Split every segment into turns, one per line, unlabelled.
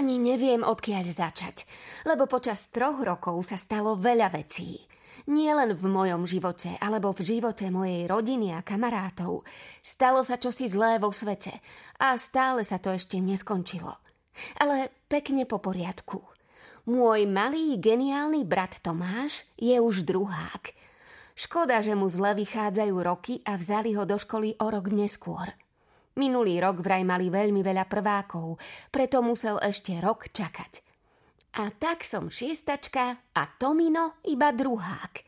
Ani neviem, odkiaľ začať, lebo počas troch rokov sa stalo veľa vecí. Nie len v mojom živote, alebo v živote mojej rodiny a kamarátov. Stalo sa čosi zlé vo svete a stále sa to ešte neskončilo. Ale pekne po poriadku. Môj malý geniálny brat Tomáš je už druhák. Škoda, že mu zle vychádzajú roky a vzali ho do školy o rok neskôr. Minulý rok vraj mali veľmi veľa prvákov, preto musel ešte rok čakať. A tak som šiestačka a Tomino iba druhák.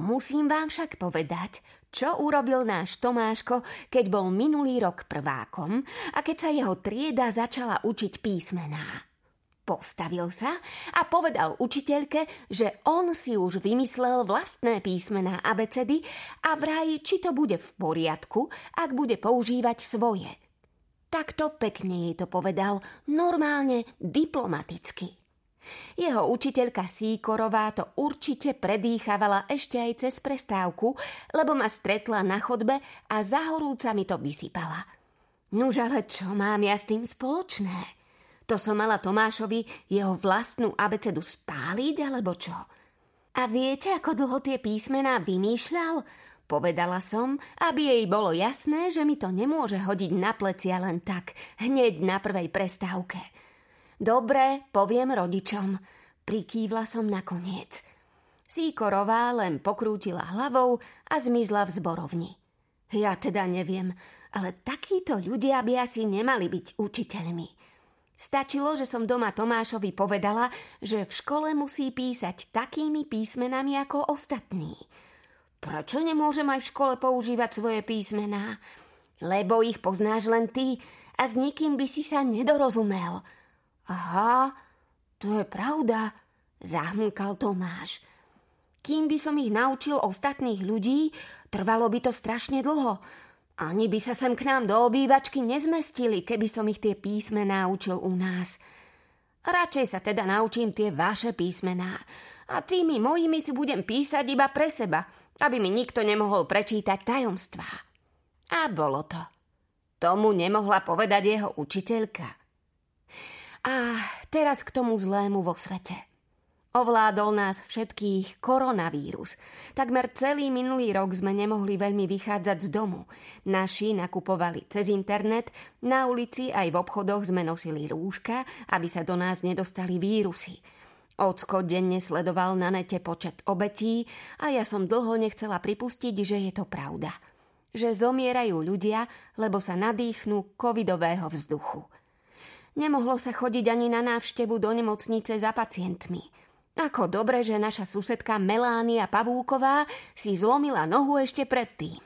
Musím vám však povedať, čo urobil náš Tomáško, keď bol minulý rok prvákom a keď sa jeho trieda začala učiť písmená. Postavil sa a povedal učiteľke, že on si už vymyslel vlastné písmená abecedy a vraj, či to bude v poriadku, ak bude používať svoje. Takto pekne jej to povedal, normálne diplomaticky. Jeho učiteľka Síkorová to určite predýchavala ešte aj cez prestávku, lebo ma stretla na chodbe a za horúca mi to vysypala. Nuž ale čo mám ja s tým spoločné? To som mala Tomášovi jeho vlastnú abecedu spáliť, alebo čo? A viete, ako dlho tie písmená vymýšľal? Povedala som, aby jej bolo jasné, že mi to nemôže hodiť na plecia len tak, hneď na prvej prestávke. Dobre, poviem rodičom. Prikývla som nakoniec. Síkorová len pokrútila hlavou a zmizla v zborovni. Ja teda neviem, ale takíto ľudia by asi nemali byť učiteľmi. Stačilo, že som doma Tomášovi povedala, že v škole musí písať takými písmenami ako ostatní. Prečo nemôžem aj v škole používať svoje písmená? Lebo ich poznáš len ty a s nikým by si sa nedorozumel. Aha, to je pravda, zahmkal Tomáš. Kým by som ich naučil ostatných ľudí, trvalo by to strašne dlho ani by sa sem k nám do obývačky nezmestili, keby som ich tie písmená učil u nás. Radšej sa teda naučím tie vaše písmená a tými mojimi si budem písať iba pre seba, aby mi nikto nemohol prečítať tajomstvá. A bolo to. Tomu nemohla povedať jeho učiteľka. A teraz k tomu zlému vo svete. Ovládol nás všetkých koronavírus. Takmer celý minulý rok sme nemohli veľmi vychádzať z domu. Naši nakupovali cez internet, na ulici aj v obchodoch sme nosili rúška, aby sa do nás nedostali vírusy. Ocko denne sledoval na nete počet obetí a ja som dlho nechcela pripustiť, že je to pravda. Že zomierajú ľudia, lebo sa nadýchnú covidového vzduchu. Nemohlo sa chodiť ani na návštevu do nemocnice za pacientmi – ako dobre, že naša susedka Melánia Pavúková si zlomila nohu ešte predtým.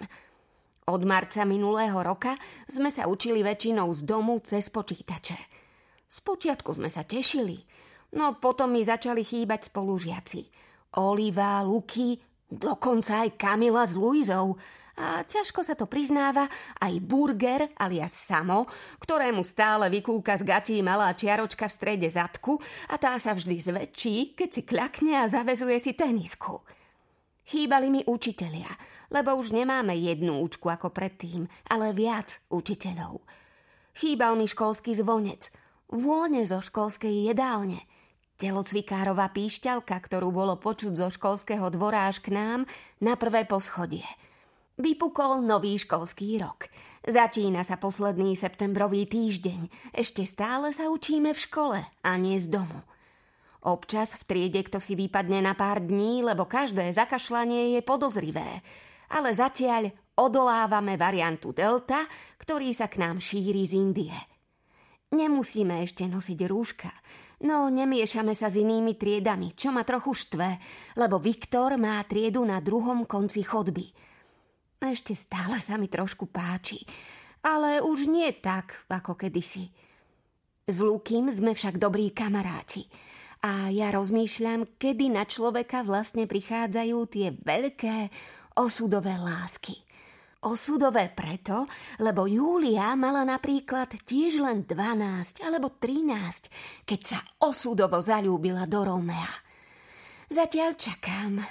Od marca minulého roka sme sa učili väčšinou z domu cez počítače. Spočiatku sme sa tešili, no potom mi začali chýbať spolužiaci. Oliva, Luky, dokonca aj Kamila s Luizou – a ťažko sa to priznáva aj Burger alias Samo, ktorému stále vykúka z gatí malá čiaročka v strede zadku a tá sa vždy zväčší, keď si kľakne a zavezuje si tenisku. Chýbali mi učitelia, lebo už nemáme jednu účku ako predtým, ale viac učiteľov. Chýbal mi školský zvonec, vône zo školskej jedálne – telocvikárová píšťalka, ktorú bolo počuť zo školského dvora až k nám na prvé poschodie – Vypukol nový školský rok. Začína sa posledný septembrový týždeň. Ešte stále sa učíme v škole a nie z domu. Občas v triede kto si vypadne na pár dní, lebo každé zakašľanie je podozrivé. Ale zatiaľ odolávame variantu Delta, ktorý sa k nám šíri z Indie. Nemusíme ešte nosiť rúška, no nemiešame sa s inými triedami, čo ma trochu štve, lebo Viktor má triedu na druhom konci chodby – ešte stále sa mi trošku páči, ale už nie tak, ako kedysi. S Lukým sme však dobrí kamaráti a ja rozmýšľam, kedy na človeka vlastne prichádzajú tie veľké osudové lásky. Osudové preto, lebo Júlia mala napríklad tiež len 12 alebo 13, keď sa osudovo zalúbila do Romea. Zatiaľ čakám.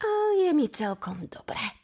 A je mi celkom dobre.